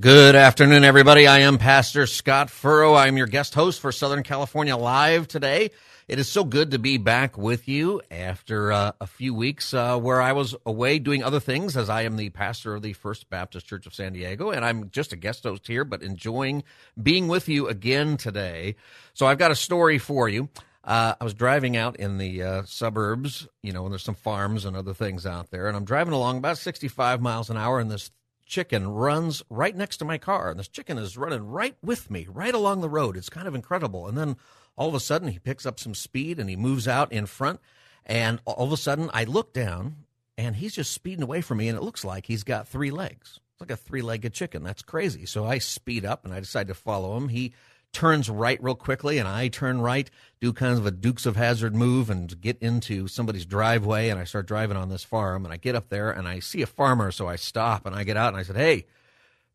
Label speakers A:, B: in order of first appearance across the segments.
A: Good afternoon, everybody. I am Pastor Scott Furrow. I'm your guest host for Southern California Live today. It is so good to be back with you after uh, a few weeks uh, where I was away doing other things, as I am the pastor of the First Baptist Church of San Diego, and I'm just a guest host here, but enjoying being with you again today. So I've got a story for you. Uh, I was driving out in the uh, suburbs, you know, and there's some farms and other things out there, and I'm driving along about 65 miles an hour, and this chicken runs right next to my car, and this chicken is running right with me, right along the road. It's kind of incredible. And then all of a sudden, he picks up some speed and he moves out in front, and all of a sudden, I look down, and he's just speeding away from me, and it looks like he's got three legs. It's like a three-legged chicken. That's crazy. So I speed up and I decide to follow him. He turns right real quickly and I turn right, do kind of a Dukes of Hazzard move and get into somebody's driveway and I start driving on this farm and I get up there and I see a farmer so I stop and I get out and I said, "Hey,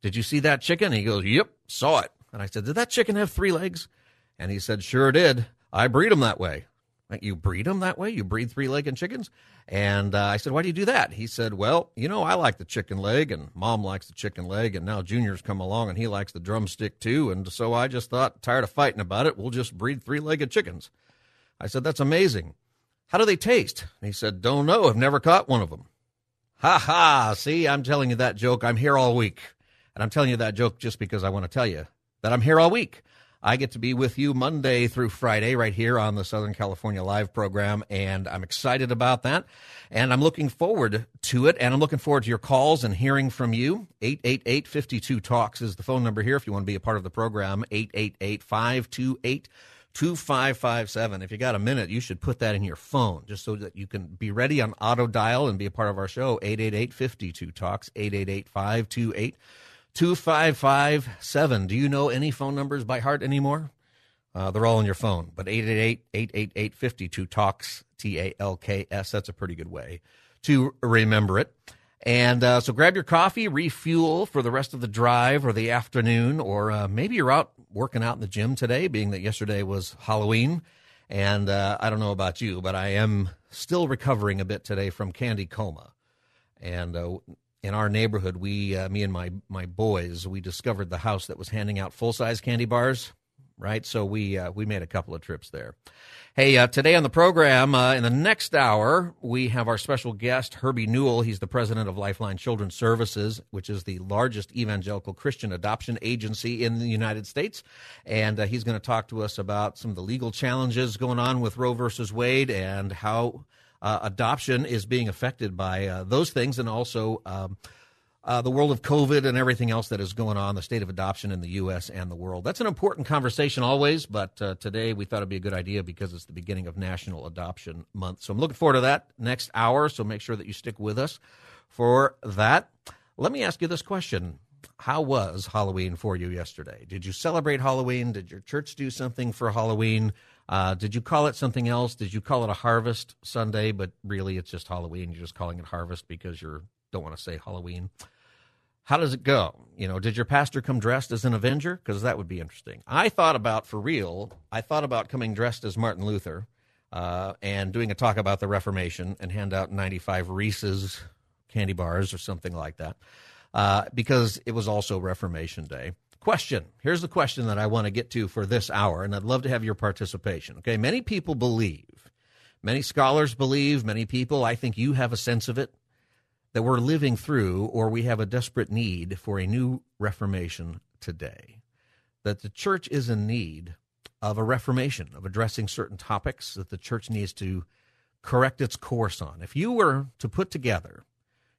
A: did you see that chicken?" And he goes, "Yep, saw it." And I said, "Did that chicken have three legs?" And he said, "Sure did. I breed them that way." You breed them that way? You breed three legged chickens? And uh, I said, Why do you do that? He said, Well, you know, I like the chicken leg, and mom likes the chicken leg, and now Junior's come along and he likes the drumstick too. And so I just thought, tired of fighting about it, we'll just breed three legged chickens. I said, That's amazing. How do they taste? He said, Don't know. I've never caught one of them. Ha ha. See, I'm telling you that joke. I'm here all week. And I'm telling you that joke just because I want to tell you that I'm here all week. I get to be with you Monday through Friday right here on the Southern California Live program, and I'm excited about that. And I'm looking forward to it, and I'm looking forward to your calls and hearing from you. 888 52 Talks is the phone number here if you want to be a part of the program. 888 528 2557. If you got a minute, you should put that in your phone just so that you can be ready on auto dial and be a part of our show. 888 52 Talks, 888 528 2557. Do you know any phone numbers by heart anymore? Uh, they're all on your phone, but 888-888-52 talks T A L K S. That's a pretty good way to remember it. And uh, so grab your coffee, refuel for the rest of the drive or the afternoon, or uh, maybe you're out working out in the gym today, being that yesterday was Halloween. And uh, I don't know about you, but I am still recovering a bit today from candy coma. And uh, in our neighborhood, we, uh, me and my my boys, we discovered the house that was handing out full size candy bars. Right, so we uh, we made a couple of trips there. Hey, uh, today on the program, uh, in the next hour, we have our special guest Herbie Newell. He's the president of Lifeline Children's Services, which is the largest evangelical Christian adoption agency in the United States, and uh, he's going to talk to us about some of the legal challenges going on with Roe versus Wade and how uh, adoption is being affected by uh, those things, and also um, uh, the world of COVID and everything else that is going on, the state of adoption in the U.S. and the world. That's an important conversation always, but uh, today we thought it'd be a good idea because it's the beginning of National Adoption Month. So I'm looking forward to that next hour. So make sure that you stick with us for that. Let me ask you this question. How was Halloween for you yesterday? Did you celebrate Halloween? Did your church do something for Halloween? Uh, did you call it something else? Did you call it a Harvest Sunday? But really, it's just Halloween. You're just calling it Harvest because you don't want to say Halloween. How does it go? You know, did your pastor come dressed as an Avenger? Because that would be interesting. I thought about, for real, I thought about coming dressed as Martin Luther uh, and doing a talk about the Reformation and hand out 95 Reese's candy bars or something like that uh, because it was also Reformation Day. Question. Here's the question that I want to get to for this hour, and I'd love to have your participation. Okay. Many people believe, many scholars believe, many people, I think you have a sense of it, that we're living through or we have a desperate need for a new reformation today. That the church is in need of a reformation, of addressing certain topics that the church needs to correct its course on. If you were to put together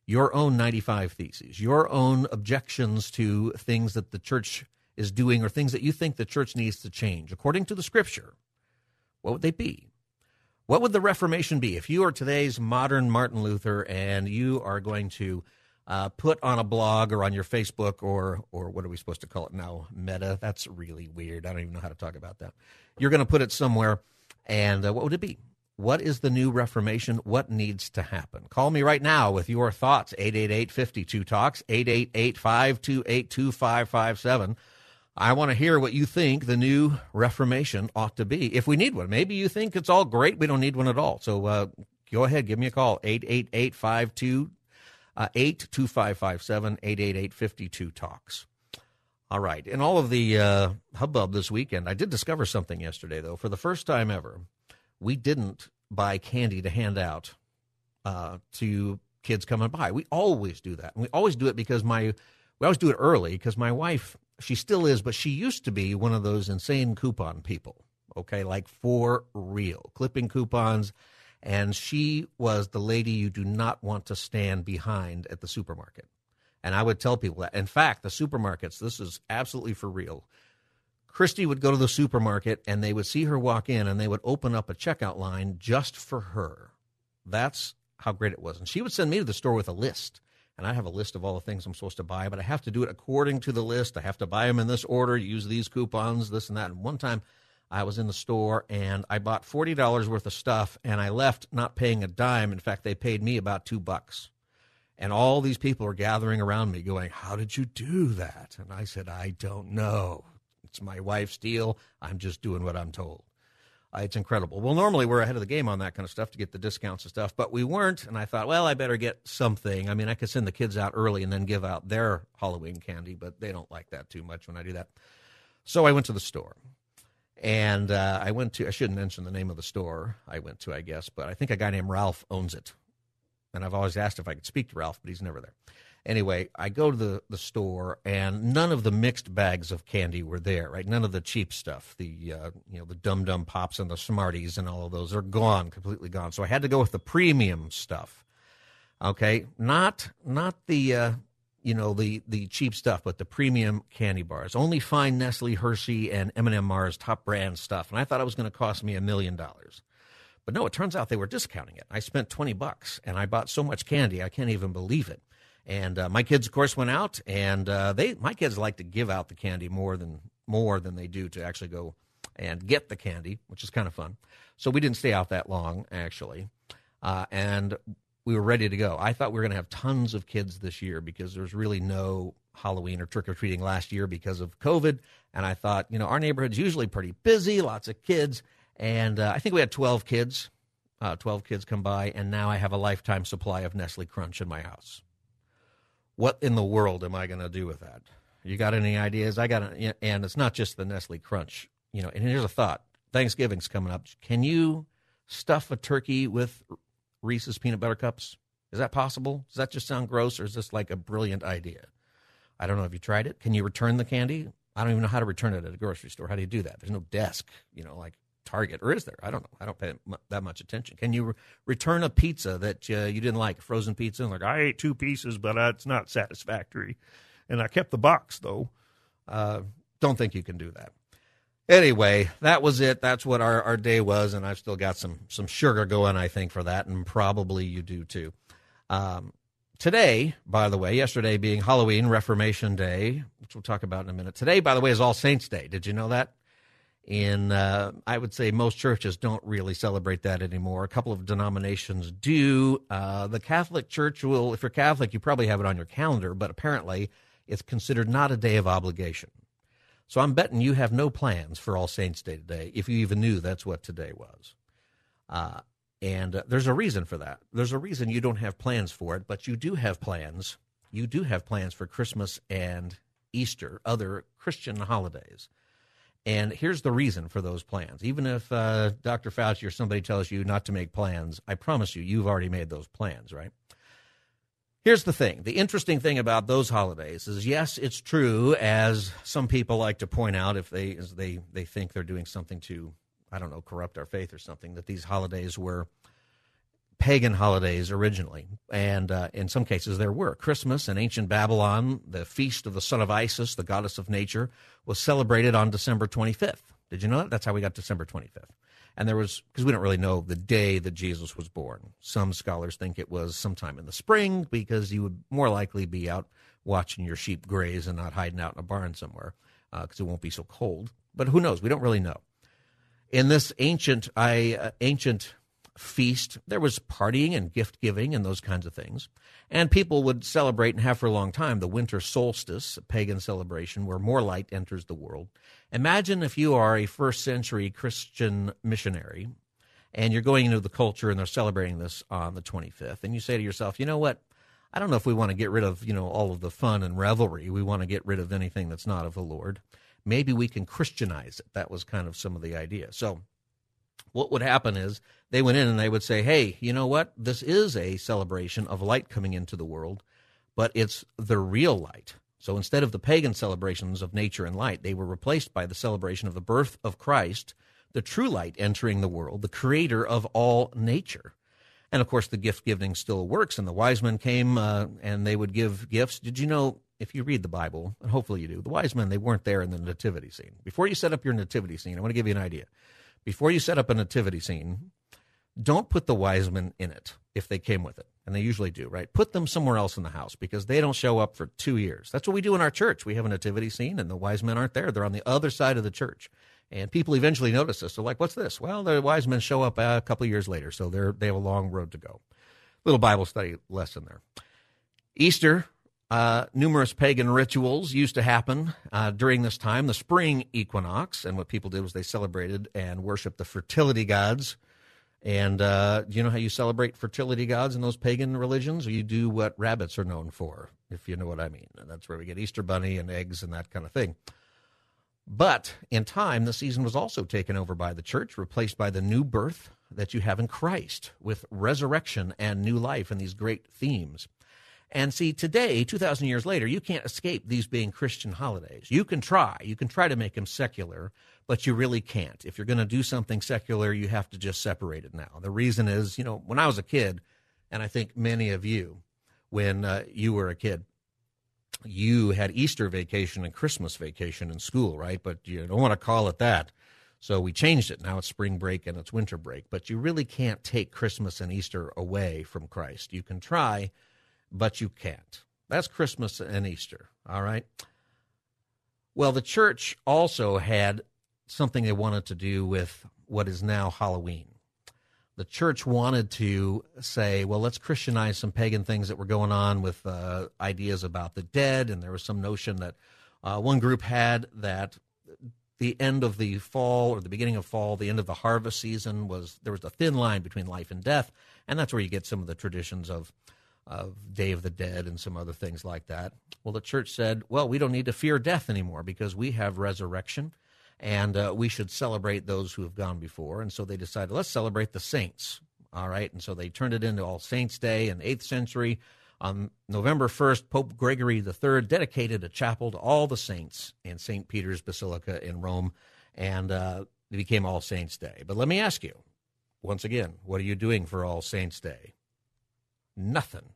A: your own 95 theses, your own objections to things that the church is doing or things that you think the church needs to change according to the scripture, what would they be? What would the Reformation be if you are today's modern Martin Luther and you are going to uh, put on a blog or on your Facebook or or what are we supposed to call it now? Meta. That's really weird. I don't even know how to talk about that. You're going to put it somewhere, and uh, what would it be? What is the new Reformation? What needs to happen? Call me right now with your thoughts. 888 52 Talks, 888 528 2557. I want to hear what you think the new Reformation ought to be, if we need one. Maybe you think it's all great, we don't need one at all. So uh, go ahead, give me a call, 888 52 uh, 82557 888 52 Talks. All right. In all of the uh, hubbub this weekend, I did discover something yesterday, though. For the first time ever, we didn't buy candy to hand out uh, to kids coming by. We always do that. And we always do it because my, we always do it early because my wife she still is, but she used to be one of those insane coupon people. Okay, like for real, clipping coupons. And she was the lady you do not want to stand behind at the supermarket. And I would tell people that. In fact, the supermarkets, this is absolutely for real. Christy would go to the supermarket and they would see her walk in and they would open up a checkout line just for her. That's how great it was. And she would send me to the store with a list and I have a list of all the things I'm supposed to buy, but I have to do it according to the list. I have to buy them in this order, use these coupons, this and that. And one time I was in the store and I bought $40 worth of stuff and I left not paying a dime. In fact, they paid me about two bucks. And all these people are gathering around me going, How did you do that? And I said, I don't know. It's my wife's deal. I'm just doing what I'm told. Uh, it's incredible. Well, normally we're ahead of the game on that kind of stuff to get the discounts and stuff, but we weren't. And I thought, well, I better get something. I mean, I could send the kids out early and then give out their Halloween candy, but they don't like that too much when I do that. So I went to the store. And uh, I went to, I shouldn't mention the name of the store I went to, I guess, but I think a guy named Ralph owns it. And I've always asked if I could speak to Ralph, but he's never there. Anyway, I go to the, the store and none of the mixed bags of candy were there, right? None of the cheap stuff, the uh, you know the dum dum pops and the Smarties and all of those are gone, completely gone. So I had to go with the premium stuff. Okay, not not the uh, you know the the cheap stuff, but the premium candy bars. Only fine Nestle, Hershey, and M&M Mars top brand stuff. And I thought it was going to cost me a million dollars. But no, it turns out they were discounting it. I spent 20 bucks and I bought so much candy, I can't even believe it. And uh, my kids, of course, went out, and uh, they my kids like to give out the candy more than more than they do to actually go and get the candy, which is kind of fun. So we didn't stay out that long, actually, uh, and we were ready to go. I thought we were going to have tons of kids this year because there's really no Halloween or trick or treating last year because of COVID. And I thought, you know, our neighborhood's usually pretty busy, lots of kids, and uh, I think we had 12 kids. Uh, 12 kids come by, and now I have a lifetime supply of Nestle Crunch in my house what in the world am I going to do with that? You got any ideas? I got, an, and it's not just the Nestle Crunch, you know. And here's a thought: Thanksgiving's coming up. Can you stuff a turkey with Reese's peanut butter cups? Is that possible? Does that just sound gross, or is this like a brilliant idea? I don't know. Have you tried it? Can you return the candy? I don't even know how to return it at a grocery store. How do you do that? There's no desk, you know, like Target, or is there? I don't know. I don't pay that much attention. Can you re- return a pizza that uh, you didn't like, a frozen pizza? And like, I ate two pieces, but uh, it's not satisfactory, and I kept the box though. Uh, don't think you can do that. Anyway, that was it. That's what our, our day was, and I've still got some some sugar going, I think, for that, and probably you do too. Um, today, by the way, yesterday being Halloween, Reformation Day, which we'll talk about in a minute. Today, by the way, is All Saints Day. Did you know that? In uh, I would say most churches don't really celebrate that anymore. A couple of denominations do. Uh, the Catholic Church will, if you're Catholic, you probably have it on your calendar, but apparently it's considered not a day of obligation. So I'm betting you have no plans for All Saints Day today, if you even knew that's what today was. Uh, and there's a reason for that. There's a reason you don't have plans for it, but you do have plans. You do have plans for Christmas and Easter, other Christian holidays. And here's the reason for those plans. Even if uh, Dr. Fauci or somebody tells you not to make plans, I promise you, you've already made those plans, right? Here's the thing the interesting thing about those holidays is yes, it's true, as some people like to point out if they, they, they think they're doing something to, I don't know, corrupt our faith or something, that these holidays were pagan holidays originally, and uh, in some cases there were. Christmas in ancient Babylon, the feast of the son of Isis, the goddess of nature, was celebrated on December 25th. Did you know that? That's how we got December 25th. And there was, because we don't really know the day that Jesus was born. Some scholars think it was sometime in the spring because you would more likely be out watching your sheep graze and not hiding out in a barn somewhere because uh, it won't be so cold. But who knows? We don't really know. In this ancient, I, uh, ancient feast, there was partying and gift giving and those kinds of things. And people would celebrate and have for a long time the winter solstice, a pagan celebration where more light enters the world. Imagine if you are a first century Christian missionary and you're going into the culture and they're celebrating this on the 25th and you say to yourself, you know what? I don't know if we want to get rid of, you know, all of the fun and revelry. We want to get rid of anything that's not of the Lord. Maybe we can Christianize it. That was kind of some of the idea. So what would happen is they went in and they would say, hey, you know what? This is a celebration of light coming into the world, but it's the real light. So instead of the pagan celebrations of nature and light, they were replaced by the celebration of the birth of Christ, the true light entering the world, the creator of all nature. And of course, the gift giving still works, and the wise men came uh, and they would give gifts. Did you know, if you read the Bible, and hopefully you do, the wise men, they weren't there in the nativity scene. Before you set up your nativity scene, I want to give you an idea before you set up a nativity scene, don't put the wise men in it if they came with it. And they usually do, right? Put them somewhere else in the house because they don't show up for two years. That's what we do in our church. We have a nativity scene and the wise men aren't there. They're on the other side of the church. And people eventually notice this. They're like, what's this? Well, the wise men show up a couple years later. So they're, they have a long road to go. Little Bible study lesson there. Easter, uh, numerous pagan rituals used to happen uh, during this time, the spring equinox. And what people did was they celebrated and worshiped the fertility gods. And uh, do you know how you celebrate fertility gods in those pagan religions? You do what rabbits are known for, if you know what I mean. And that's where we get Easter bunny and eggs and that kind of thing. But in time, the season was also taken over by the church, replaced by the new birth that you have in Christ with resurrection and new life and these great themes. And see, today, 2,000 years later, you can't escape these being Christian holidays. You can try. You can try to make them secular, but you really can't. If you're going to do something secular, you have to just separate it now. The reason is, you know, when I was a kid, and I think many of you, when uh, you were a kid, you had Easter vacation and Christmas vacation in school, right? But you don't want to call it that. So we changed it. Now it's spring break and it's winter break. But you really can't take Christmas and Easter away from Christ. You can try, but you can't. That's Christmas and Easter, all right? Well, the church also had something they wanted to do with what is now Halloween. The church wanted to say, well, let's Christianize some pagan things that were going on with uh, ideas about the dead. And there was some notion that uh, one group had that the end of the fall or the beginning of fall, the end of the harvest season was there was a thin line between life and death. And that's where you get some of the traditions of of Day of the Dead and some other things like that. Well, the church said, well, we don't need to fear death anymore because we have resurrection and uh, we should celebrate those who have gone before. And so they decided, let's celebrate the saints. All right. And so they turned it into All Saints' Day in the 8th century. On November 1st, Pope Gregory III dedicated a chapel to all the saints in St. Peter's Basilica in Rome, and uh, it became All Saints' Day. But let me ask you, once again, what are you doing for All Saints' Day? nothing,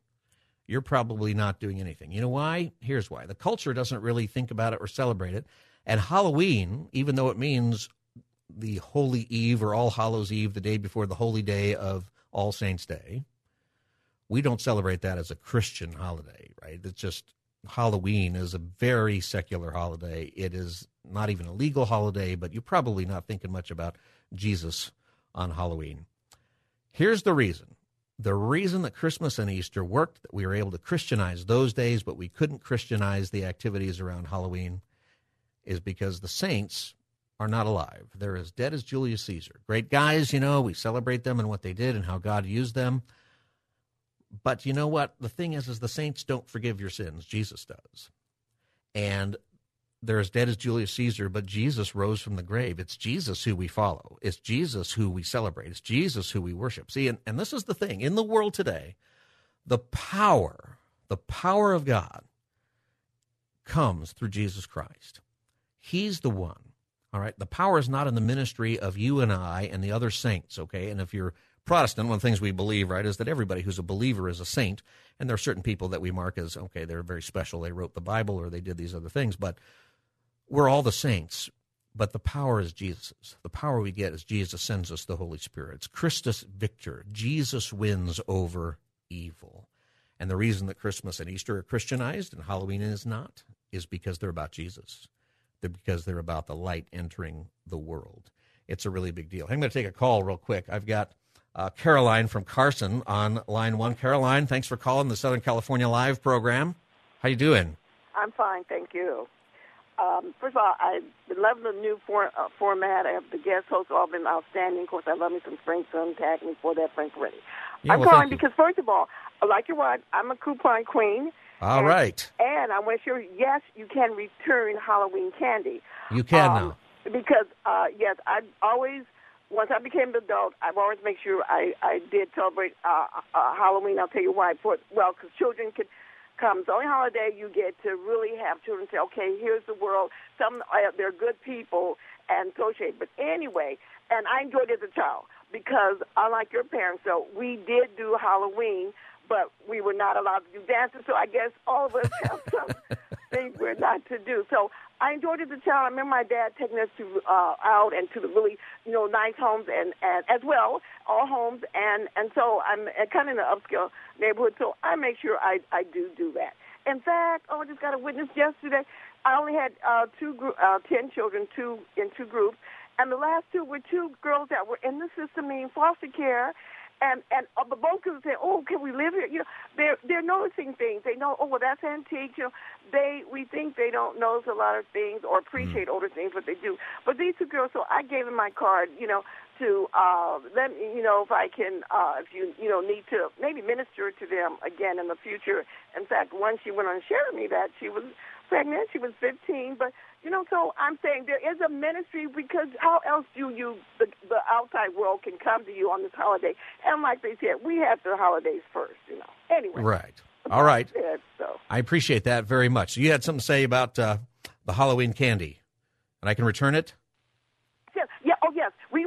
A: you're probably not doing anything. You know why? Here's why. The culture doesn't really think about it or celebrate it. And Halloween, even though it means the Holy Eve or All Hallows Eve, the day before the holy day of All Saints' Day, we don't celebrate that as a Christian holiday, right? It's just Halloween is a very secular holiday. It is not even a legal holiday, but you're probably not thinking much about Jesus on Halloween. Here's the reason the reason that Christmas and Easter worked, that we were able to Christianize those days, but we couldn't Christianize the activities around Halloween, is because the saints are not alive. They're as dead as Julius Caesar. Great guys, you know, we celebrate them and what they did and how God used them. But you know what? The thing is, is the saints don't forgive your sins. Jesus does. And they're as dead as Julius Caesar, but Jesus rose from the grave. It's Jesus who we follow. It's Jesus who we celebrate. It's Jesus who we worship. See, and, and this is the thing in the world today, the power, the power of God comes through Jesus Christ. He's the one. All right. The power is not in the ministry of you and I and the other saints. Okay. And if you're Protestant, one of the things we believe, right, is that everybody who's a believer is a saint. And there are certain people that we mark as, okay, they're very special. They wrote the Bible or they did these other things. But we're all the saints, but the power is Jesus. The power we get is Jesus sends us the Holy Spirit. It's Christus Victor. Jesus wins over evil. And the reason that Christmas and Easter are Christianized and Halloween is not is because they're about Jesus. They're because they're about the light entering the world. It's a really big deal. I'm going to take a call real quick. I've got uh, Caroline from Carson on line one. Caroline, thanks for calling the Southern California Live program. How you doing?
B: I'm fine, thank you. Um, first of all, I love the new for, uh, format. I have the guest hosts all been outstanding. Of course, I love me some Frank. Tag me for that, Frank Ready.
A: Yeah,
B: I'm
A: well,
B: calling because, first of all, like your wife, I'm a coupon queen.
A: All
B: and,
A: right.
B: And I want to share, yes, you can return Halloween candy.
A: You can
B: Um,
A: now.
B: Because, uh, yes, I always, once I became an adult, I've always made sure I, I did celebrate uh, uh, Halloween. I'll tell you why. For, well, because children can come. It's the only holiday you get to really have children say, okay, here's the world. Some, uh, they're good people and associate. But anyway, and I enjoyed it as a child because unlike your parents, so we did do Halloween, but we were not allowed to do dances. So I guess all of us have some things we're not to do. So I enjoyed it a child. I remember my dad taking us to uh, out and to the really you know nice homes and and as well all homes and and so I'm kind of in an upscale neighborhood. So I make sure I I do do that. In fact, oh, I just got a witness yesterday. I only had uh, two group, uh, ten children, two in two groups, and the last two were two girls that were in the system in foster care. And and uh, both of say, "Oh, can we live here?" You know, they're they're noticing things. They know, oh, well, that's antique. You know, they we think they don't notice a lot of things or appreciate older things, but they do. But these two girls, so I gave them my card. You know, to uh, let me, you know, if I can, uh, if you you know need to maybe minister to them again in the future. In fact, one she went on shared me that she was pregnant. She was 15, but you know, so I'm saying there is a ministry because how else do you the the outside world can come to you on this holiday? And like they said, we have the holidays first, you know. Anyway,
A: Right. All right.
B: it, so
A: I appreciate that very much. You had something to say about uh, the Halloween candy, and I can return it.
B: yeah, yeah,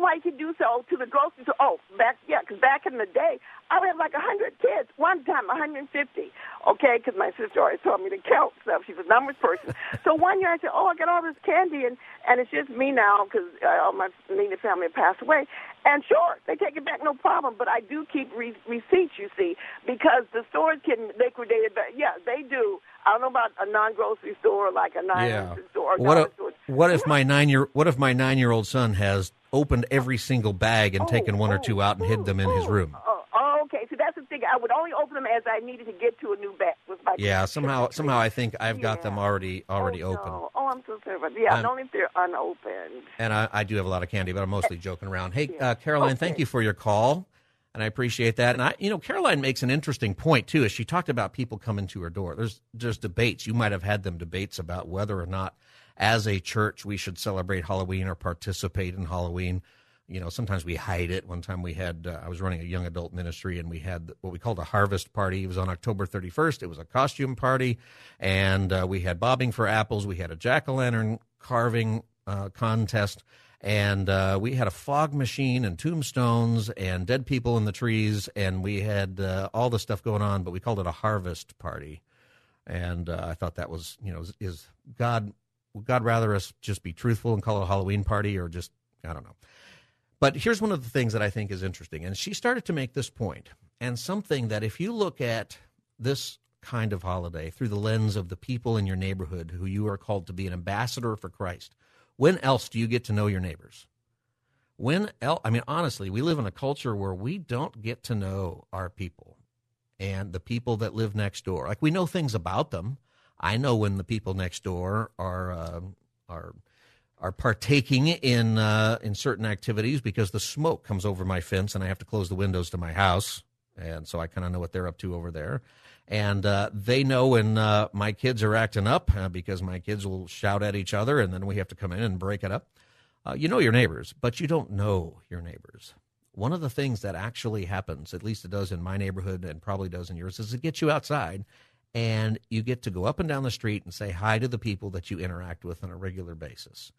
B: why you can do so to the grocery store. Oh, back yeah, because back in the day, I would have like a hundred kids one time, a hundred and fifty. Okay, because my sister always told me to count stuff. She's a numbers person. so one year I said, oh, I got all this candy, and and it's just me now because uh, all my immediate family have passed away. And sure, they take it back, no problem. But I do keep re- receipts, you see, because the stores can liquidate it. But yeah, they do. I don't know about a non-grocery store like a non-grocery store. Or
A: What
B: dollar
A: if,
B: store.
A: What if my nine year What if my nine year old son has opened every single bag and taken one or two out and hid them in his room?
B: Oh, oh, okay. So that's the thing. I would only open them as I needed to get to a new bag. Was my
A: Yeah, somehow somehow I think I've got them already already
B: oh,
A: open.
B: Oh, I'm so sorry. But yeah,
A: I'm-
B: only if they're unopened.
A: And I, I do have a lot of candy, but I'm mostly joking around. Hey, uh, Caroline, thank you for your call, and I appreciate that. And I, you know, Caroline makes an interesting point too, as she talked about people coming to her door. There's there's debates. You might have had them debates about whether or not, as a church, we should celebrate Halloween or participate in Halloween. You know, sometimes we hide it. One time we had, uh, I was running a young adult ministry, and we had what we called a harvest party. It was on October 31st. It was a costume party, and uh, we had bobbing for apples. We had a jack o' lantern carving uh, contest, and uh, we had a fog machine and tombstones and dead people in the trees, and we had uh, all the stuff going on. But we called it a harvest party, and uh, I thought that was, you know, is, is God would God rather us just be truthful and call it a Halloween party, or just I don't know. But here's one of the things that I think is interesting. And she started to make this point, and something that if you look at this kind of holiday through the lens of the people in your neighborhood who you are called to be an ambassador for Christ, when else do you get to know your neighbors? When? I mean, honestly, we live in a culture where we don't get to know our people and the people that live next door. Like we know things about them. I know when the people next door are uh, are are partaking in uh, in certain activities because the smoke comes over my fence and I have to close the windows to my house, and so I kind of know what they're up to over there. And uh, they know when uh, my kids are acting up uh, because my kids will shout at each other, and then we have to come in and break it up. Uh, you know your neighbors, but you don't know your neighbors. One of the things that actually happens, at least it does in my neighborhood and probably does in yours, is it gets you outside and you get to go up and down the street and say hi to the people that you interact with on a regular basis.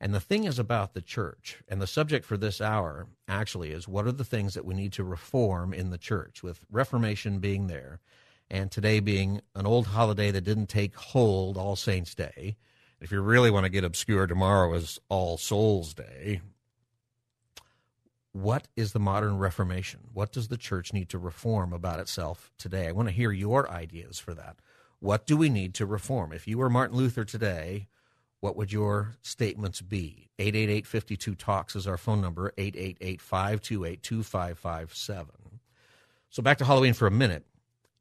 A: And the thing is about the church, and the subject for this hour actually is what are the things that we need to reform in the church, with Reformation being there, and today being an old holiday that didn't take hold, All Saints' Day. If you really want to get obscure, tomorrow is All Souls Day. What is the modern Reformation? What does the church need to reform about itself today? I want to hear your ideas for that. What do we need to reform? If you were Martin Luther today, what would your statements be? 888 Talks is our phone number, 888 528 2557. So back to Halloween for a minute.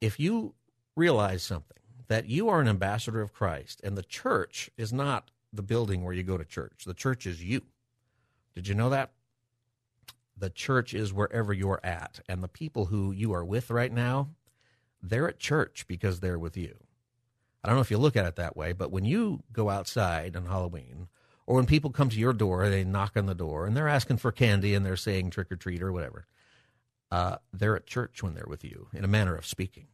A: If you realize something, that you are an ambassador of Christ, and the church is not the building where you go to church, the church is you. Did you know that? The church is wherever you're at, and the people who you are with right now, they're at church because they're with you. I don't know if you look at it that way, but when you go outside on Halloween, or when people come to your door, they knock on the door and they're asking for candy and they're saying trick or treat or whatever, uh, they're at church when they're with you, in a manner of speaking.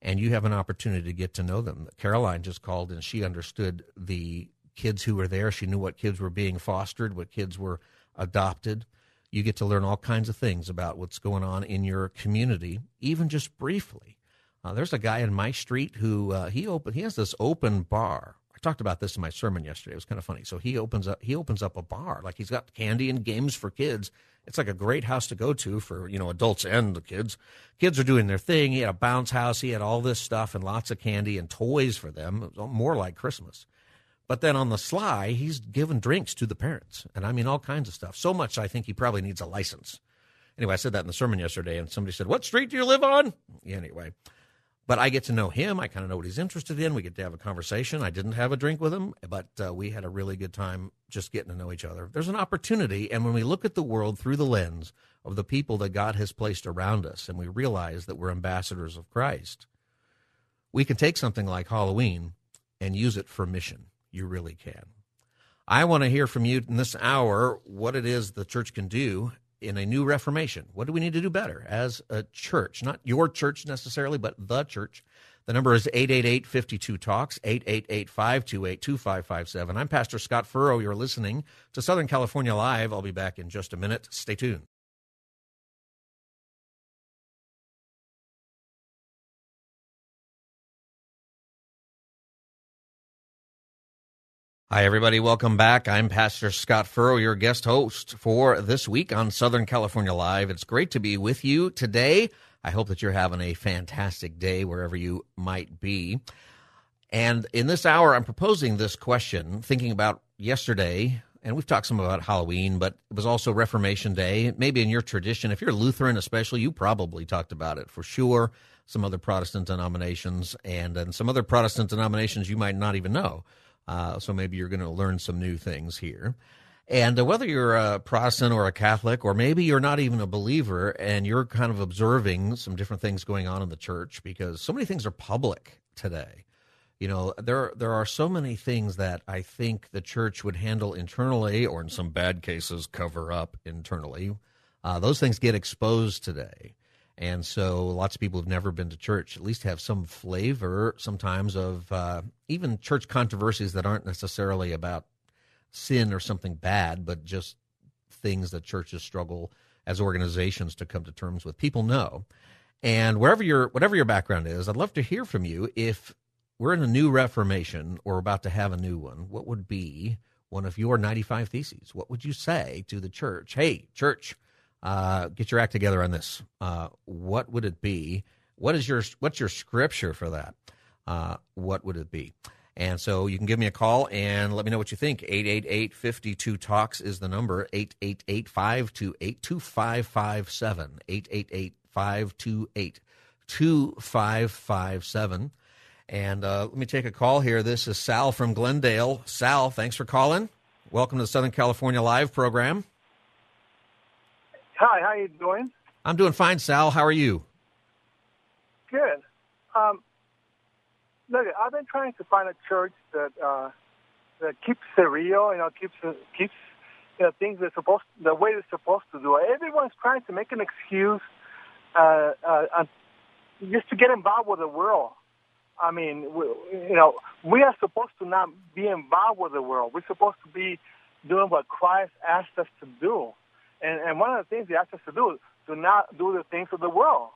A: And you have an opportunity to get to know them. Caroline just called and she understood the kids who were there. She knew what kids were being fostered, what kids were adopted. You get to learn all kinds of things about what's going on in your community, even just briefly. Uh, there's a guy in my street who uh, he open he has this open bar. I talked about this in my sermon yesterday. It was kind of funny. So he opens up he opens up a bar like he's got candy and games for kids. It's like a great house to go to for you know adults and the kids. Kids are doing their thing. He had a bounce house. He had all this stuff and lots of candy and toys for them. more like Christmas. But then on the sly, he's giving drinks to the parents, and I mean all kinds of stuff. So much, I think he probably needs a license. Anyway, I said that in the sermon yesterday, and somebody said, "What street do you live on?" Anyway, but I get to know him. I kind of know what he's interested in. We get to have a conversation. I didn't have a drink with him, but uh, we had a really good time just getting to know each other. There's an opportunity, and when we look at the world through the lens of the people that God has placed around us, and we realize that we're ambassadors of Christ, we can take something like Halloween and use it for mission. You really can. I want to hear from you in this hour what it is the church can do in a new reformation. What do we need to do better as a church? Not your church necessarily, but the church. The number is 888 52 Talks, 888 528 2557. I'm Pastor Scott Furrow. You're listening to Southern California Live. I'll be back in just a minute. Stay tuned. Hi, everybody. Welcome back. I'm Pastor Scott Furrow, your guest host for this week on Southern California Live. It's great to be with you today. I hope that you're having a fantastic day wherever you might be. And in this hour, I'm proposing this question, thinking about yesterday, and we've talked some about Halloween, but it was also Reformation Day. Maybe in your tradition, if you're Lutheran especially, you probably talked about it for sure. Some other Protestant denominations and, and some other Protestant denominations you might not even know. Uh, so maybe you're going to learn some new things here. And uh, whether you're a Protestant or a Catholic, or maybe you're not even a believer and you're kind of observing some different things going on in the church because so many things are public today. You know, there there are so many things that I think the church would handle internally, or in some bad cases, cover up internally. Uh, those things get exposed today. And so lots of people who've never been to church at least have some flavor sometimes of uh, even church controversies that aren't necessarily about sin or something bad, but just things that churches struggle as organizations to come to terms with. People know. And wherever your whatever your background is, I'd love to hear from you. If we're in a new reformation or about to have a new one, what would be one of your 95 theses? What would you say to the church? Hey, church, uh, get your act together on this. Uh, what would it be? What is your what's your scripture for that? Uh, what would it be? And so you can give me a call and let me know what you think. 888 52 Talks is the number 888 528 2557. 888 528 2557. And uh, let me take a call here. This is Sal from Glendale. Sal, thanks for calling. Welcome to the Southern California Live program.
C: Hi, how you doing?
A: I'm doing fine, Sal. How are you?
C: Good. Um, look, I've been trying to find a church that uh, that keeps it real, you know, keeps keeps you know things they're supposed the way they're supposed to do. Everyone's trying to make an excuse uh, uh, just to get involved with the world. I mean, we, you know, we are supposed to not be involved with the world. We're supposed to be doing what Christ asked us to do. And, and one of the things he asked us to do is to not do the things of the world.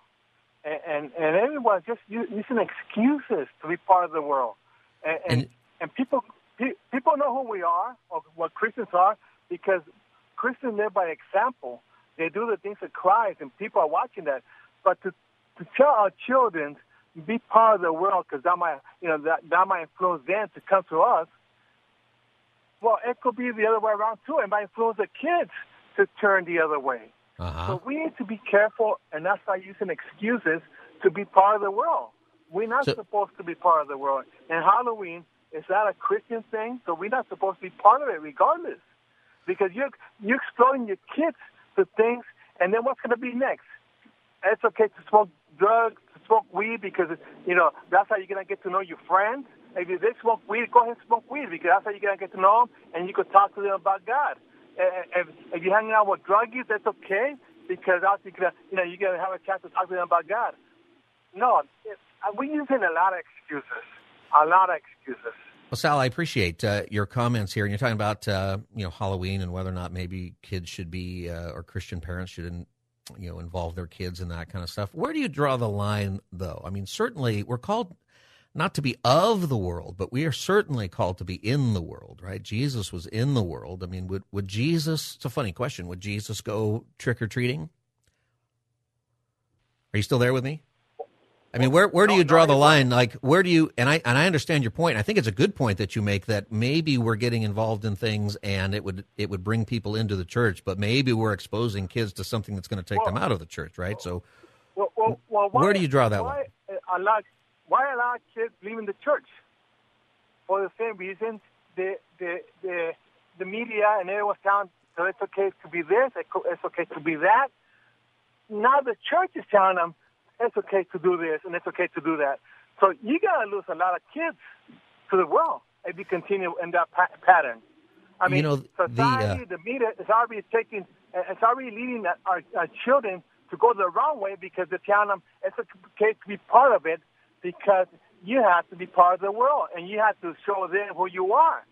C: And, and, and everyone's just using excuses to be part of the world. And, and, and, and people, people know who we are or what Christians are because Christians live by example. They do the things of Christ, and people are watching that. But to to tell our children be part of the world because that might you know that that might influence them to come to us. Well, it could be the other way around too. It might influence the kids to turn the other way.
A: Uh-huh.
C: So we need to be careful and not start using excuses to be part of the world. We're not
A: So-
C: supposed to be part of the world. And Halloween is not a Christian thing, so we're not supposed to be part of it regardless. Because you're you're exposing your kids to things, and then what's going to be next? It's okay to smoke drugs, to smoke weed, because you know that's how you're going to get to know your friends. If they smoke weed, go ahead and smoke weed because that's how you're going to get to know them, and you could talk to them about God. Uh, If, if you're hanging out with druggies, that's okay because you can, you know, you're to have a chance to talk to them about God. No, it, uh, we're using a lot of excuses, a lot of excuses.
A: Well, Sal, I appreciate uh, your comments here, and you're talking about uh, you know Halloween and whether or not maybe kids should be uh, or Christian parents should in, you know involve their kids in that kind of stuff. Where do you draw the line, though? I mean, certainly we're called not to be of the world, but we are certainly called to be in the world, right? Jesus was in the world. I mean, would would Jesus? It's a funny question. Would Jesus go trick or treating? Are you still there with me? I mean, where where do you draw the line? Like, where do you? And I and I understand your point. I think it's a good point that you make that maybe we're getting involved in things, and it would it would bring people into the church, but maybe we're exposing kids to something that's going to take them out of the church, right? So,
C: Well, well, well,
A: Where do you draw that
C: why Allow, why allow kids leaving the church? For the same reason, the the the, the media and everyone's telling so it's okay to be this, it's okay to be that. Now the church is telling them it's okay to do this and it's okay to do that. So you gotta lose a lot of kids to the world if you continue in that pa- pattern. I mean, You
A: know, the, uh,
C: the, media is already taking, it's already leading our, our children to go the wrong way because they're telling them it's okay to be part of it because you have to be part of the world and you have to show them who you are.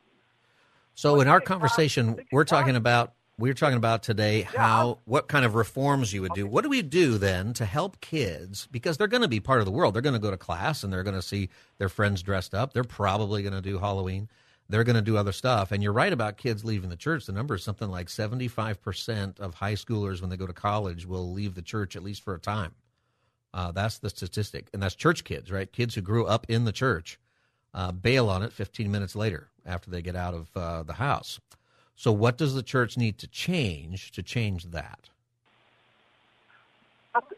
A: so in our conversation,
C: hard. I think
A: we're talking about we're talking about today how what kind of reforms you would do. What do we do then to help kids because they're going to be part of the world. They're going to go to class and they're going to see their friends dressed up. They're probably going to do Halloween. They're going to do other stuff. And you're right about kids leaving the church. The number is something like 75% of high schoolers when they go to college will leave the church at least for a time. Uh, that's the statistic. And that's church kids, right? Kids who grew up in the church uh, bail on it 15 minutes later after they get out of uh, the house. So, what does the church need to change to change that?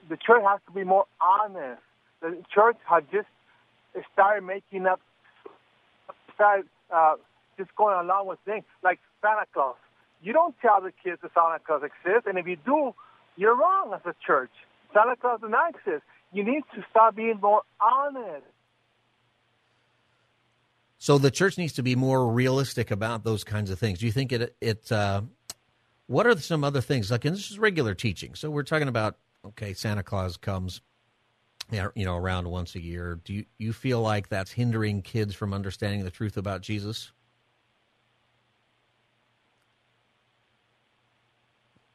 C: The church has to be more honest. The church has just started making up, started uh, just going along with things like Santa Claus. You don't tell the kids that Santa Claus exists, and if you do, you're wrong as a church. Santa Claus does not exist. You need to start being more honest.
A: So, the church needs to be more realistic about those kinds of things. Do you think it, it uh, what are some other things? Like, and this is regular teaching. So, we're talking about, okay, Santa Claus comes, you know, around once a year. Do you, you feel like that's hindering kids from understanding the truth about Jesus?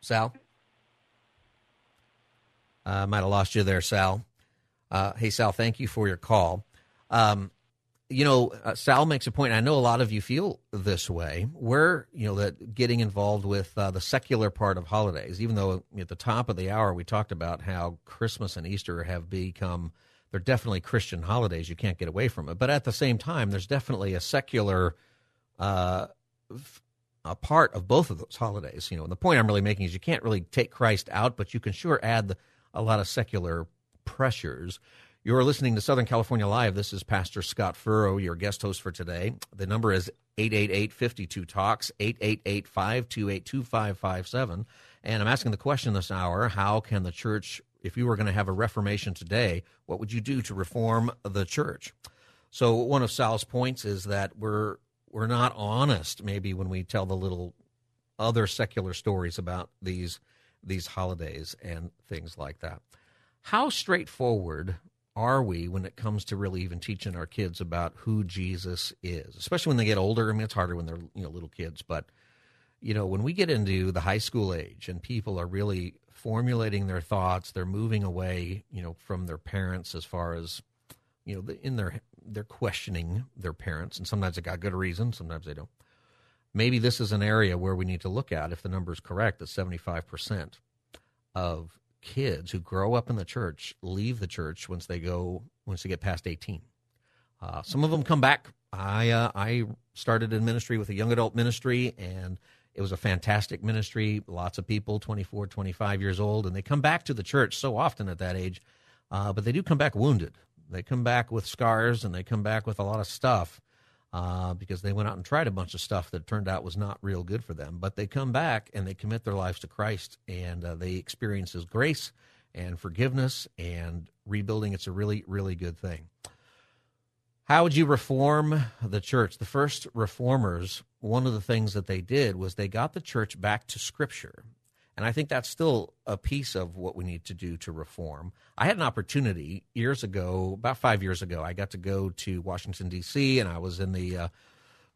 A: Sal? I uh, might have lost you there, Sal. Uh, hey, Sal, thank you for your call. Um, you know, uh, Sal makes a point. I know a lot of you feel this way. We're, you know, that getting involved with uh, the secular part of holidays, even though at the top of the hour we talked about how Christmas and Easter have become, they're definitely Christian holidays. You can't get away from it. But at the same time, there's definitely a secular uh, a part of both of those holidays. You know, and the point I'm really making is you can't really take Christ out, but you can sure add the, a lot of secular pressures. You're listening to Southern California Live. This is Pastor Scott Furrow, your guest host for today. The number is 888-52-TALKS, 888-528-2557. And I'm asking the question this hour, how can the church, if you were going to have a reformation today, what would you do to reform the church? So one of Sal's points is that we're we're not honest maybe when we tell the little other secular stories about these these holidays and things like that. How straightforward are we when it comes to really even teaching our kids about who Jesus is, especially when they get older? I mean, it's harder when they're you know little kids, but you know when we get into the high school age and people are really formulating their thoughts, they're moving away, you know, from their parents as far as you know, in their they're questioning their parents, and sometimes they got good reason, sometimes they don't. Maybe this is an area where we need to look at if the number is correct that 75% of kids who grow up in the church leave the church once they go once they get past 18 uh, some of them come back. I uh, i started in ministry with a young adult ministry and it was a fantastic ministry. Lots of people 24 25 years old and they come back to the church so often at that age uh, but they do come back wounded. They come back with scars and they come back with a lot of stuff uh, because they went out and tried a bunch of stuff that turned out was not real good for them. But they come back and they commit their lives to Christ and uh, they experience His grace and forgiveness and rebuilding. It's a really, really good thing. How would you reform the church? The first reformers, one of the things that they did was they got the church back to Scripture. And I think that's still a piece of what we need to do to reform. I had an opportunity years ago, about five years ago. I got to go to Washington D.C. and I was in the uh,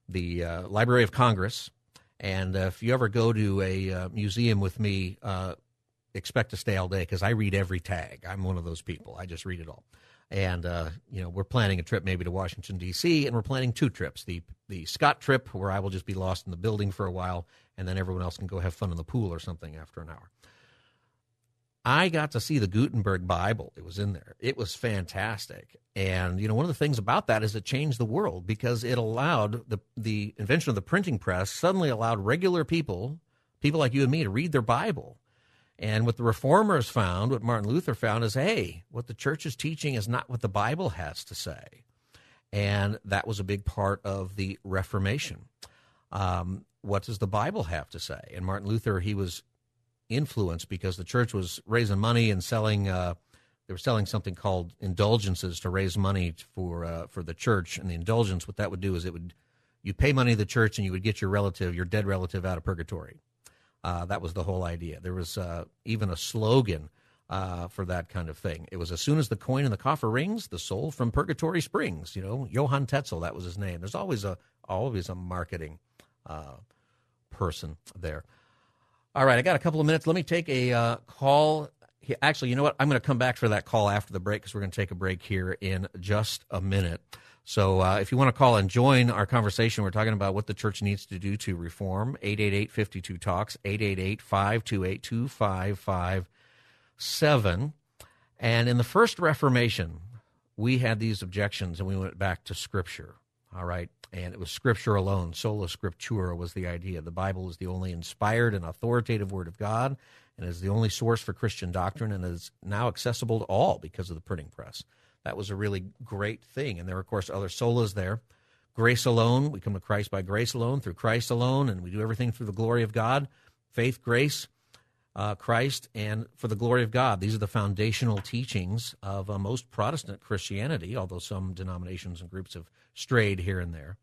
A: the uh, Library of Congress. And uh, if you ever go to a uh, museum with me, uh, expect to stay all day because I read every tag. I'm one of those people. I just read it all. And uh, you know, we're planning a trip maybe to Washington D.C. and we're planning two trips: the the Scott trip, where I will just be lost in the building for a while, and then everyone else can go have fun in the pool or something after an hour. I got to see the Gutenberg Bible. It was in there. It was fantastic. And you know, one of the things about that is it changed the world because it allowed the the invention of the printing press suddenly allowed regular people, people like you and me to read their Bible. And what the reformers found, what Martin Luther found is, hey, what the church is teaching is not what the Bible has to say. And that was a big part of the Reformation. Um, what does the Bible have to say? And Martin Luther, he was influenced because the church was raising money and selling. Uh, they were selling something called indulgences to raise money for uh, for the church. And the indulgence, what that would do is it would you pay money to the church and you would get your relative, your dead relative, out of purgatory. Uh, that was the whole idea. There was uh, even a slogan uh, for that kind of thing. It was as soon as the coin in the coffer rings, the soul from purgatory springs. You know, Johann Tetzel, that was his name. There's always a always a marketing uh, person there. All right, I got a couple of minutes. Let me take a uh, call. Actually, you know what? I'm going to come back for that call after the break because we're going to take a break here in just a minute. So uh, if you want to call and join our conversation, we're talking about what the church needs to do to reform. 888-52 Talks, 888-528-2557. And in the first Reformation, we had these objections and we went back to Scripture. All right and it was scripture alone. Sola scriptura was the idea. The Bible is the only inspired and authoritative word of God and is the only source for Christian doctrine and is now accessible to all because of the printing press. That was a really great thing. And there are, of course, other solas there. Grace alone. We come to Christ by grace alone, through Christ alone, and we do everything through the glory of God. Faith, grace, uh, Christ, and for the glory of God. These are the foundational teachings of uh, most Protestant Christianity, although some denominations and groups have strayed here and there.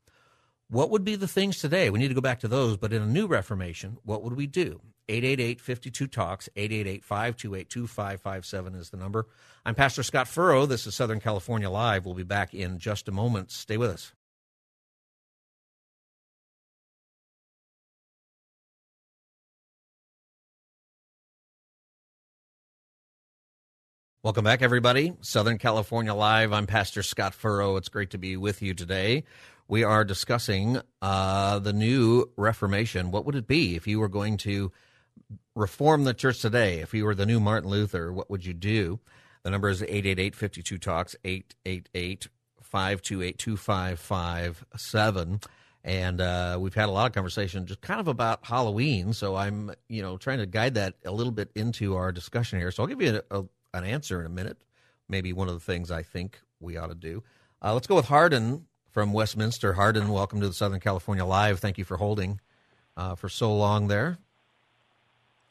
A: What would be the things today? We need to go back to those, but in a new Reformation, what would we do? 888-52-TALKS, 888-528-2557 is the number. I'm Pastor Scott Furrow. This is Southern California Live. We'll be back in just a moment. Stay with us. Welcome back, everybody. Southern California Live. I'm Pastor Scott Furrow. It's great to be with you today we are discussing uh, the new Reformation. What would it be if you were going to reform the church today? If you were the new Martin Luther, what would you do? The number is 888 52 Talks, 888 528 2557. And uh, we've had a lot of conversation just kind of about Halloween. So I'm, you know, trying to guide that a little bit into our discussion here. So I'll give you a, a, an answer in a minute. Maybe one of the things I think we ought to do. Uh, let's go with Hardin from Westminster. Hardin, welcome to the Southern California Live. Thank you for holding uh, for so long there.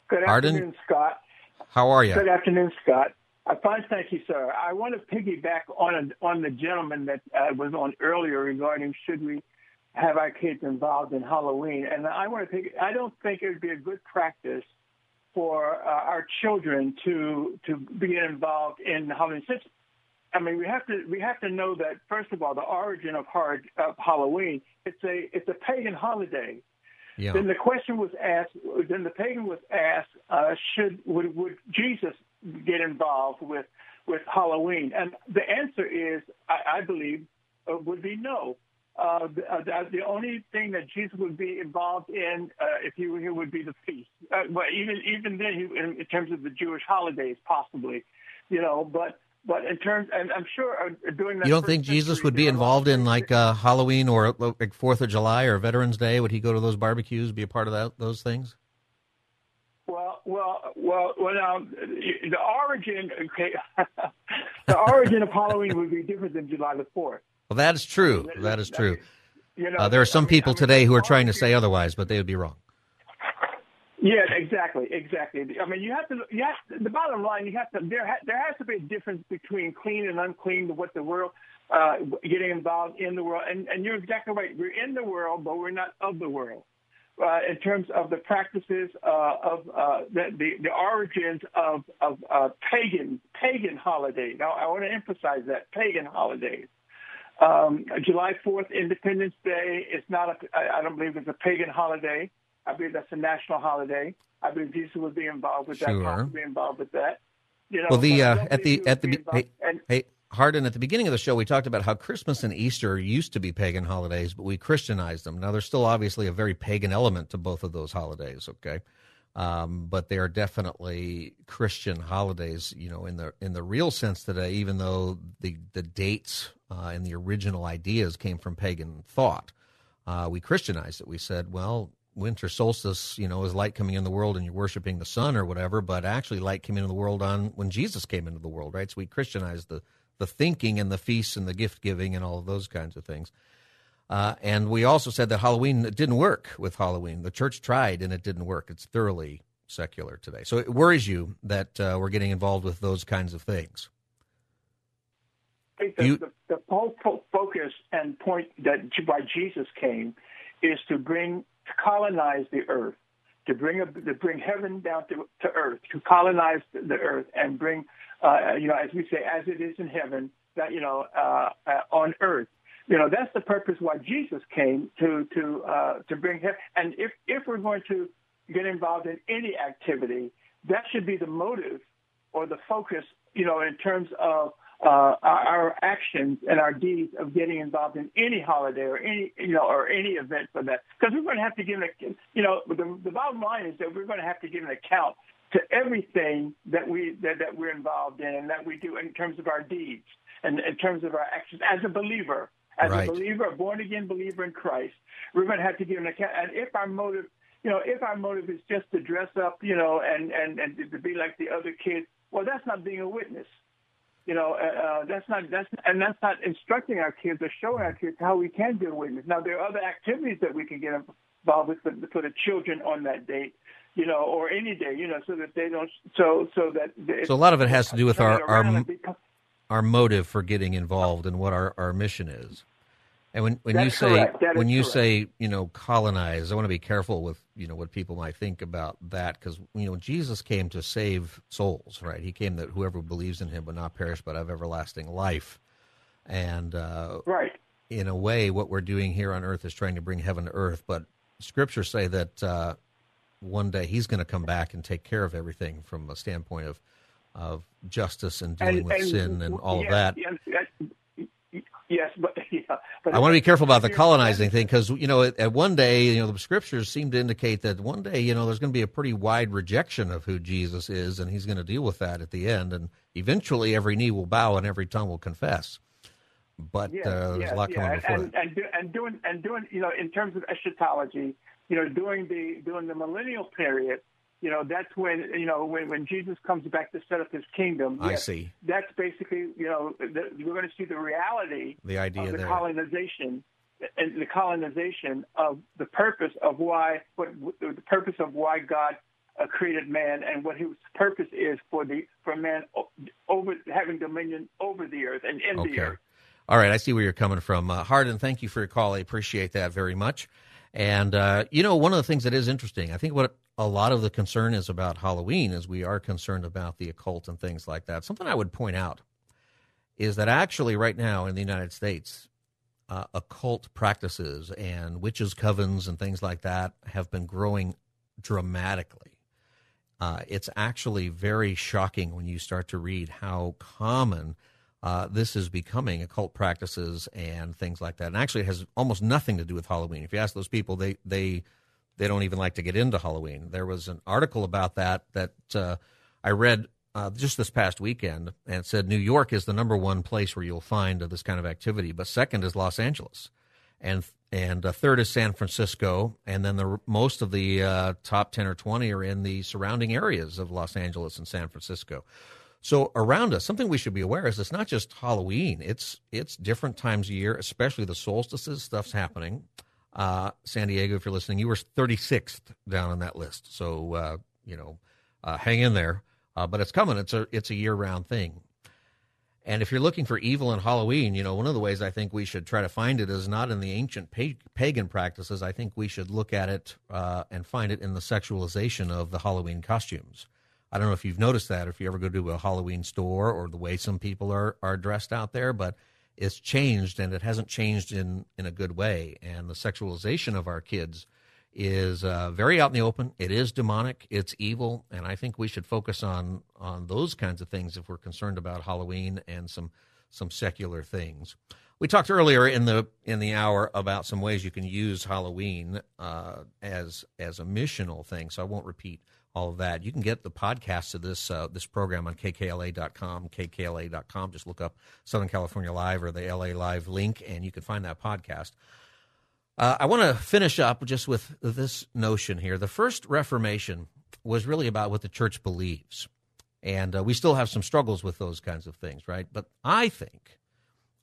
D: Good
A: Hardin,
D: afternoon, Scott.
A: How are you?
D: Good afternoon, Scott. I'm fine, thank you, sir. I want to piggyback on on the gentleman that uh, was on earlier regarding should we have our kids involved in Halloween, and I want to think. I don't think it would be a good practice for uh, our children to to be involved in Halloween. Since I mean, we have to we have to know that first of all, the origin of hard of Halloween it's a it's a pagan holiday.
A: Yeah.
D: Then the question was asked. Then the pagan was asked, uh, should would would Jesus get involved with with Halloween? And the answer is, I, I believe, uh, would be no. Uh, the, uh, the only thing that Jesus would be involved in, uh, if he were here, would be the feast. Uh, but even even then, he, in, in terms of the Jewish holidays, possibly, you know. But but in terms, and I'm sure uh, doing that.
A: You don't think Jesus would be involved in like uh, Halloween or like Fourth of July or Veterans Day? Would he go to those barbecues, be a part of that those things?
D: Well, well, well, well. Now, the origin, okay, the origin of Halloween would be different than July the Fourth.
A: Well, that is true. That is true. You know, uh, there are some people today who are trying to say otherwise, but they would be wrong.
D: Yeah, exactly, exactly. I mean, you have to. You have, the bottom line, you have to. There, ha, there has to be a difference between clean and unclean. What the world, uh, getting involved in the world, and and you're exactly right. We're in the world, but we're not of the world. Uh, in terms of the practices uh, of uh, the, the, the origins of of uh, pagan pagan holidays. Now, I want to emphasize that pagan holidays. Um, July 4th, Independence Day, is not a, I don't believe it's a pagan holiday. I believe that's a national holiday. I believe Jesus would be involved with
A: sure.
D: that, possibly involved with that. You know,
A: well, the uh, at the at the hey, and, hey Hardin, at the beginning of the show, we talked about how Christmas and Easter used to be pagan holidays, but we Christianized them. Now, there's still obviously a very pagan element to both of those holidays. Okay, um, but they are definitely Christian holidays, you know, in the in the real sense today. Even though the the dates uh, and the original ideas came from pagan thought, uh, we Christianized it. We said, well, winter solstice, you know, is light coming in the world, and you're worshiping the sun or whatever. But actually, light came into the world on when Jesus came into the world, right? So we Christianized the the thinking and the feasts and the gift giving and all of those kinds of things. Uh, and we also said that Halloween didn't work with Halloween. The church tried and it didn't work. It's thoroughly secular today. So it worries you that uh, we're getting involved with those kinds of things.
D: I think the, you, the, the whole focus and point that why Jesus came is to bring to colonize the earth, to bring a, to bring heaven down to, to earth, to colonize the earth and bring, uh, you know, as we say, as it is in heaven, that you know, uh, uh, on earth you know that's the purpose why Jesus came to to uh, to bring him. And if if we're going to get involved in any activity, that should be the motive or the focus. You know, in terms of uh, our actions and our deeds of getting involved in any holiday or any you know or any event for that, because we're going to have to give an you know the, the bottom line is that we're going to have to give an account to everything that we that, that we're involved in and that we do in terms of our deeds and in terms of our actions as a believer as right. a believer, a born again believer in Christ, we're going to have to give an account. And if our motive, you know, if our motive is just to dress up, you know, and and and to be like the other kids, well, that's not being a witness. You know, uh, uh, that's not that's and that's not instructing our kids or showing our kids how we can be a witness. Now, there are other activities that we can get involved with for, for the children on that date you know, or any day, you know, so that they don't, so so that.
A: So a lot of it has to do with our our, our motive for getting involved and what our, our mission is. And when, when you say when you correct. say you know colonize, I want to be careful with you know what people might think about that because you know Jesus came to save souls, right? He came that whoever believes in him would not perish but have everlasting life. And uh,
D: right,
A: in a way, what we're doing here on earth is trying to bring heaven to earth. But Scriptures say that uh, one day He's going to come back and take care of everything from a standpoint of of justice and dealing and, with and, sin and all of that.
D: Yes, but yeah, but
A: I want to be careful about the colonizing thing because you know, at, at, one day, you know, the scriptures seem to indicate that one day, you know, there's going to be a pretty wide rejection of who Jesus is, and He's going to deal with that at the end, and eventually, every knee will bow and every tongue will confess. But yes, uh, there's yes, a lot coming
D: yeah.
A: before
D: and, and, do, and doing and doing, you know, in terms of eschatology, you know, during the during the millennial period, you know, that's when you know when when Jesus comes back to set up His kingdom.
A: I see.
D: That's basically you know the, we're going to see the reality,
A: the idea
D: of the
A: there.
D: colonization and the colonization of the purpose of why what the purpose of why God uh, created man and what his purpose is for the for man over having dominion over the earth and in
A: okay.
D: the earth.
A: All right, I see where you're coming from, uh, Hardin. Thank you for your call. I appreciate that very much. And uh, you know, one of the things that is interesting, I think what a lot of the concern is about Halloween is we are concerned about the occult and things like that. Something I would point out is that actually right now in the United States, uh, occult practices and witches' covens and things like that have been growing dramatically. Uh, it's actually very shocking when you start to read how common uh, this is becoming occult practices and things like that. And actually, it has almost nothing to do with Halloween. If you ask those people, they they they don't even like to get into Halloween. There was an article about that that uh, I read uh, just this past weekend, and said New York is the number one place where you'll find this kind of activity, but second is Los Angeles, and and uh, third is San Francisco, and then the most of the uh, top ten or twenty are in the surrounding areas of Los Angeles and San Francisco. So around us, something we should be aware is it's not just Halloween; it's it's different times of year, especially the solstices. Stuff's happening. Uh, San Diego, if you're listening, you were 36th down on that list, so uh, you know, uh, hang in there. Uh, but it's coming. It's a it's a year round thing. And if you're looking for evil in Halloween, you know, one of the ways I think we should try to find it is not in the ancient pagan practices. I think we should look at it uh, and find it in the sexualization of the Halloween costumes. I don't know if you've noticed that, or if you ever go to a Halloween store, or the way some people are are dressed out there, but it's changed, and it hasn't changed in in a good way. And the sexualization of our kids is uh, very out in the open. It is demonic. It's evil, and I think we should focus on on those kinds of things if we're concerned about Halloween and some some secular things. We talked earlier in the in the hour about some ways you can use Halloween uh, as as a missional thing. So I won't repeat all of that. You can get the podcast of this uh, this program on kkla.com, kkla.com. Just look up Southern California Live or the LA Live link, and you can find that podcast. Uh, I want to finish up just with this notion here. The first Reformation was really about what the church believes. And uh, we still have some struggles with those kinds of things, right? But I think,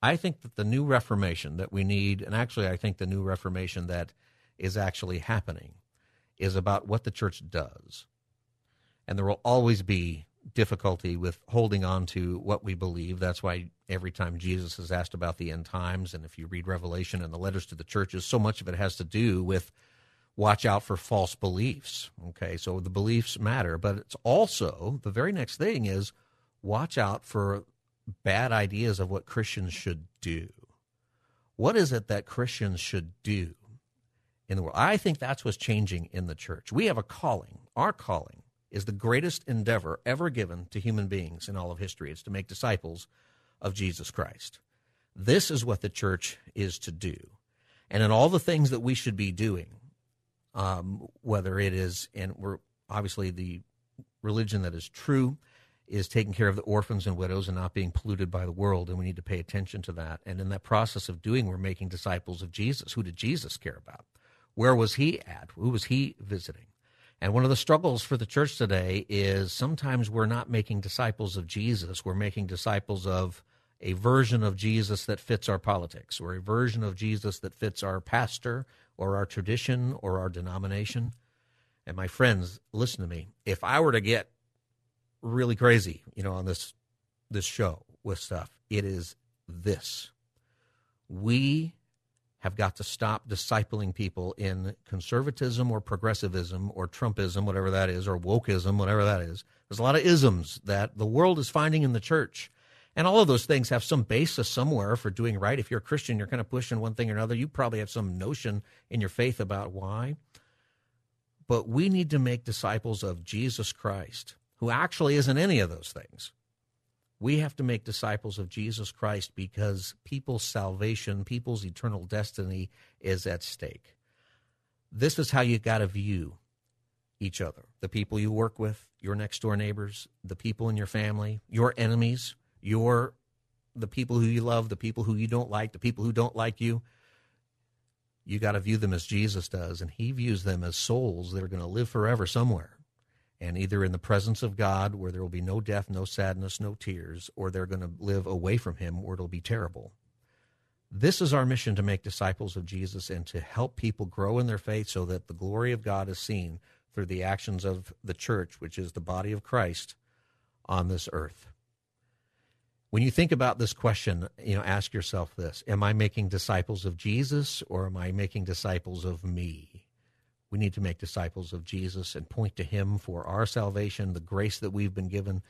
A: I think that the new Reformation that we need, and actually I think the new Reformation that is actually happening, is about what the church does. And there will always be difficulty with holding on to what we believe. That's why every time Jesus is asked about the end times, and if you read Revelation and the letters to the churches, so much of it has to do with watch out for false beliefs. Okay, so the beliefs matter, but it's also the very next thing is watch out for bad ideas of what Christians should do. What is it that Christians should do in the world? I think that's what's changing in the church. We have a calling. Our calling is the greatest endeavor ever given to human beings in all of history. It's to make disciples of Jesus Christ. This is what the church is to do. And in all the things that we should be doing, um, whether it is, and we're obviously the religion that is true is taking care of the orphans and widows and not being polluted by the world, and we need to pay attention to that. And in that process of doing, we're making disciples of Jesus. Who did Jesus care about? Where was he at? Who was he visiting? And one of the struggles for the church today is sometimes we're not making disciples of Jesus. We're making disciples of a version of Jesus that fits our politics, or a version of Jesus that fits our pastor, or our tradition, or our denomination. And my friends, listen to me. If I were to get really crazy, you know, on this this show with stuff, it is this. We have got to stop discipling people in conservatism or progressivism or Trumpism, whatever that is, or wokeism, whatever that is. There's a lot of isms that the world is finding in the church. And all of those things have some basis somewhere for doing right. If you're a Christian, you're kind of pushing one thing or another. You probably have some notion in your faith about why. But we need to make disciples of Jesus Christ, who actually isn't any of those things. We have to make disciples of Jesus Christ because people's salvation, people's eternal destiny is at stake. This is how you got to view each other the people you work with, your next door neighbors, the people in your family, your enemies, your the people who you love, the people who you don't like, the people who don't like you. You got to view them as Jesus does, and he views them as souls that are going to live forever somewhere and either in the presence of God where there will be no death, no sadness, no tears, or they're going to live away from Him where it'll be terrible. This is our mission to make disciples of Jesus and to help people grow in their faith so that the glory of God is seen through the actions of the church, which is the body of Christ on this earth. When you think about this question, you know, ask yourself this Am I making disciples of Jesus or am I making disciples of me? We need to make disciples of Jesus and point to him for our salvation, the grace that we've been given,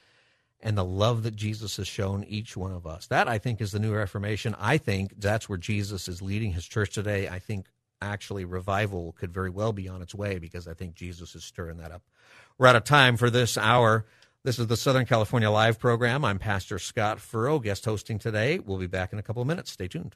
A: and the love that Jesus has shown each one of us. That, I think, is the new Reformation. I think that's where Jesus is leading his church today. I think actually revival could very well be on its way because I think Jesus is stirring that up. We're out of time for this hour. This is the Southern California Live program. I'm Pastor Scott Furrow, guest hosting today. We'll be back in a couple of minutes. Stay tuned.